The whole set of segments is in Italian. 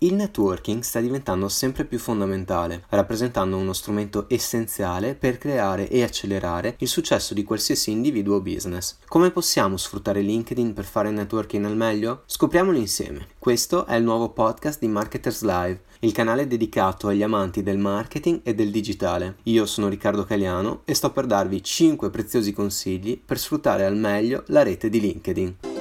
Il networking sta diventando sempre più fondamentale, rappresentando uno strumento essenziale per creare e accelerare il successo di qualsiasi individuo o business. Come possiamo sfruttare LinkedIn per fare networking al meglio? Scopriamolo insieme. Questo è il nuovo podcast di Marketers Live, il canale dedicato agli amanti del marketing e del digitale. Io sono Riccardo Caliano e sto per darvi 5 preziosi consigli per sfruttare al meglio la rete di LinkedIn.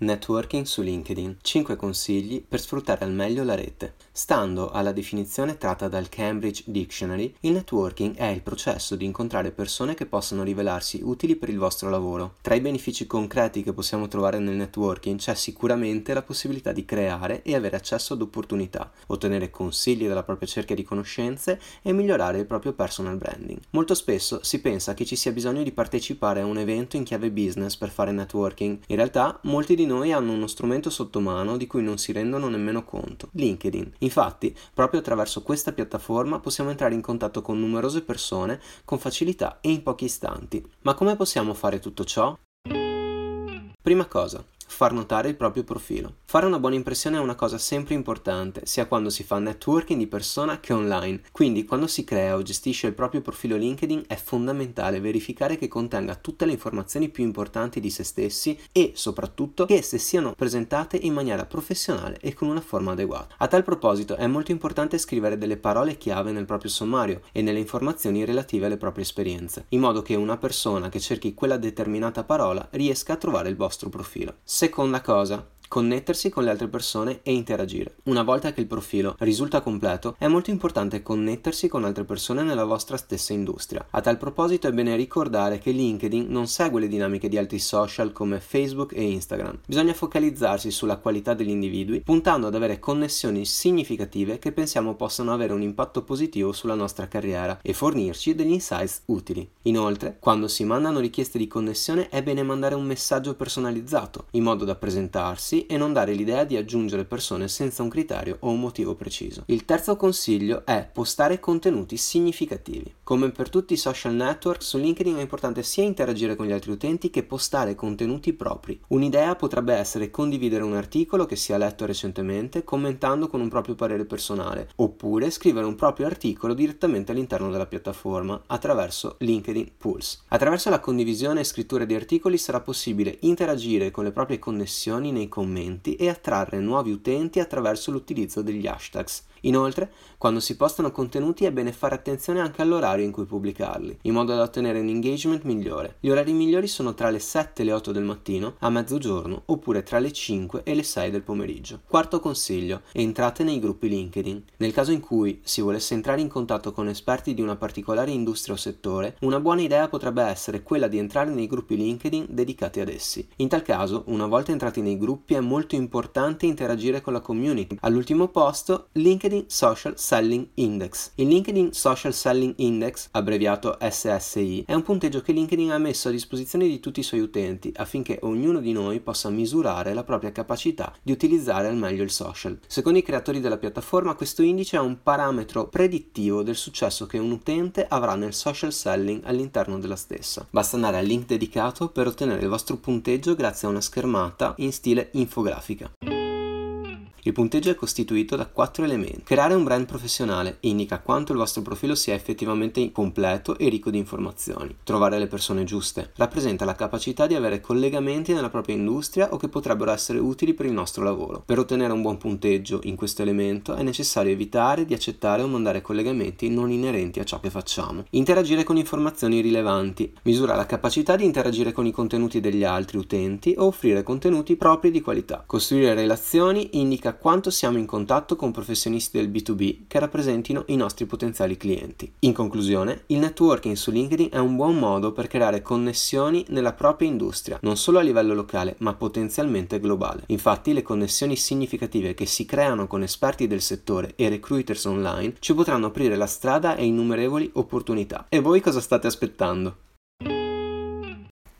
Networking su LinkedIn. 5 consigli per sfruttare al meglio la rete. Stando alla definizione tratta dal Cambridge Dictionary, il networking è il processo di incontrare persone che possano rivelarsi utili per il vostro lavoro. Tra i benefici concreti che possiamo trovare nel networking c'è sicuramente la possibilità di creare e avere accesso ad opportunità, ottenere consigli dalla propria cerchia di conoscenze e migliorare il proprio personal branding. Molto spesso si pensa che ci sia bisogno di partecipare a un evento in chiave business per fare networking. In realtà molti di noi hanno uno strumento sotto mano di cui non si rendono nemmeno conto, LinkedIn. Infatti, proprio attraverso questa piattaforma possiamo entrare in contatto con numerose persone con facilità e in pochi istanti. Ma come possiamo fare tutto ciò? Prima cosa, far notare il proprio profilo. Fare una buona impressione è una cosa sempre importante, sia quando si fa networking di persona che online. Quindi, quando si crea o gestisce il proprio profilo LinkedIn è fondamentale verificare che contenga tutte le informazioni più importanti di se stessi e, soprattutto, che esse siano presentate in maniera professionale e con una forma adeguata. A tal proposito, è molto importante scrivere delle parole chiave nel proprio sommario e nelle informazioni relative alle proprie esperienze, in modo che una persona che cerchi quella determinata parola riesca a trovare il vostro profilo. Seconda cosa, connettersi con le altre persone e interagire. Una volta che il profilo risulta completo, è molto importante connettersi con altre persone nella vostra stessa industria. A tal proposito è bene ricordare che LinkedIn non segue le dinamiche di altri social come Facebook e Instagram. Bisogna focalizzarsi sulla qualità degli individui, puntando ad avere connessioni significative che pensiamo possano avere un impatto positivo sulla nostra carriera e fornirci degli insights utili. Inoltre, quando si mandano richieste di connessione è bene mandare un messaggio personalizzato, in modo da presentarsi e non dare l'idea di aggiungere persone senza un criterio o un motivo preciso. Il terzo consiglio è postare contenuti significativi. Come per tutti i social network, su LinkedIn è importante sia interagire con gli altri utenti che postare contenuti propri. Un'idea potrebbe essere condividere un articolo che si è letto recentemente commentando con un proprio parere personale, oppure scrivere un proprio articolo direttamente all'interno della piattaforma attraverso LinkedIn Pulse. Attraverso la condivisione e scrittura di articoli sarà possibile interagire con le proprie connessioni nei commenti commenti e attrarre nuovi utenti attraverso l'utilizzo degli hashtags. Inoltre, quando si postano contenuti è bene fare attenzione anche all'orario in cui pubblicarli, in modo da ottenere un engagement migliore. Gli orari migliori sono tra le 7 e le 8 del mattino, a mezzogiorno, oppure tra le 5 e le 6 del pomeriggio. Quarto consiglio, entrate nei gruppi LinkedIn. Nel caso in cui si volesse entrare in contatto con esperti di una particolare industria o settore, una buona idea potrebbe essere quella di entrare nei gruppi LinkedIn dedicati ad essi. In tal caso, una volta entrati nei gruppi è molto importante interagire con la community. All'ultimo posto, LinkedIn Social Selling Index. Il LinkedIn Social Selling Index, abbreviato SSI, è un punteggio che LinkedIn ha messo a disposizione di tutti i suoi utenti affinché ognuno di noi possa misurare la propria capacità di utilizzare al meglio il social. Secondo i creatori della piattaforma, questo indice è un parametro predittivo del successo che un utente avrà nel social selling all'interno della stessa. Basta andare al link dedicato per ottenere il vostro punteggio grazie a una schermata in stile infografica. Il punteggio è costituito da quattro elementi. Creare un brand professionale indica quanto il vostro profilo sia effettivamente completo e ricco di informazioni. Trovare le persone giuste rappresenta la capacità di avere collegamenti nella propria industria o che potrebbero essere utili per il nostro lavoro. Per ottenere un buon punteggio in questo elemento è necessario evitare di accettare o mandare collegamenti non inerenti a ciò che facciamo. Interagire con informazioni rilevanti. Misura la capacità di interagire con i contenuti degli altri utenti o offrire contenuti propri di qualità. Costruire relazioni indica quanto siamo in contatto con professionisti del B2B che rappresentino i nostri potenziali clienti. In conclusione, il networking su LinkedIn è un buon modo per creare connessioni nella propria industria, non solo a livello locale, ma potenzialmente globale. Infatti, le connessioni significative che si creano con esperti del settore e recruiters online ci potranno aprire la strada a innumerevoli opportunità. E voi cosa state aspettando?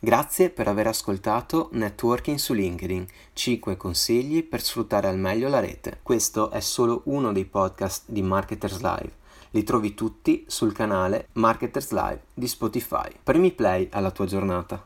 Grazie per aver ascoltato Networking su LinkedIn, 5 consigli per sfruttare al meglio la rete. Questo è solo uno dei podcast di Marketers Live Li trovi tutti sul canale Marketers Live di Spotify. Premi play alla tua giornata.